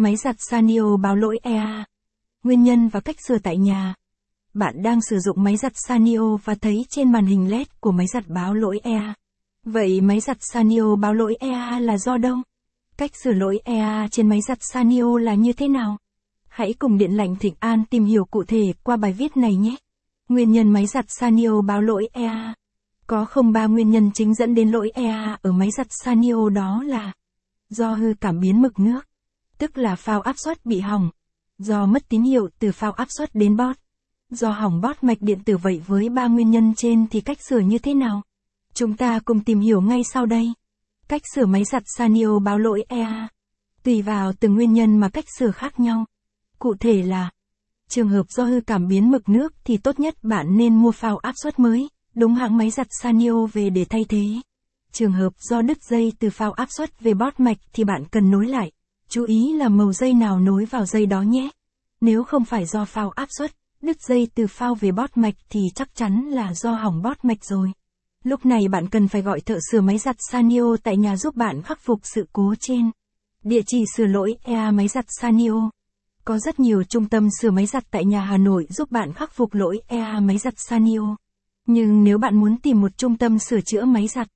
Máy giặt Sanio báo lỗi EA. Nguyên nhân và cách sửa tại nhà. Bạn đang sử dụng máy giặt Sanio và thấy trên màn hình LED của máy giặt báo lỗi EA. Vậy máy giặt Sanio báo lỗi EA là do đâu? Cách sửa lỗi EA trên máy giặt Sanio là như thế nào? Hãy cùng Điện lạnh Thịnh An tìm hiểu cụ thể qua bài viết này nhé. Nguyên nhân máy giặt Sanio báo lỗi EA. Có không ba nguyên nhân chính dẫn đến lỗi EA ở máy giặt Sanio đó là do hư cảm biến mực nước, tức là phao áp suất bị hỏng, do mất tín hiệu từ phao áp suất đến bót, do hỏng bót mạch điện tử vậy với ba nguyên nhân trên thì cách sửa như thế nào? Chúng ta cùng tìm hiểu ngay sau đây. Cách sửa máy giặt Sanio báo lỗi EA. Tùy vào từng nguyên nhân mà cách sửa khác nhau. Cụ thể là, trường hợp do hư cảm biến mực nước thì tốt nhất bạn nên mua phao áp suất mới, đúng hãng máy giặt Sanio về để thay thế. Trường hợp do đứt dây từ phao áp suất về bót mạch thì bạn cần nối lại. Chú ý là màu dây nào nối vào dây đó nhé. Nếu không phải do phao áp suất, đứt dây từ phao về bót mạch thì chắc chắn là do hỏng bót mạch rồi. Lúc này bạn cần phải gọi thợ sửa máy giặt Sanio tại nhà giúp bạn khắc phục sự cố trên. Địa chỉ sửa lỗi EA máy giặt Sanio. Có rất nhiều trung tâm sửa máy giặt tại nhà Hà Nội giúp bạn khắc phục lỗi EA máy giặt Sanio. Nhưng nếu bạn muốn tìm một trung tâm sửa chữa máy giặt,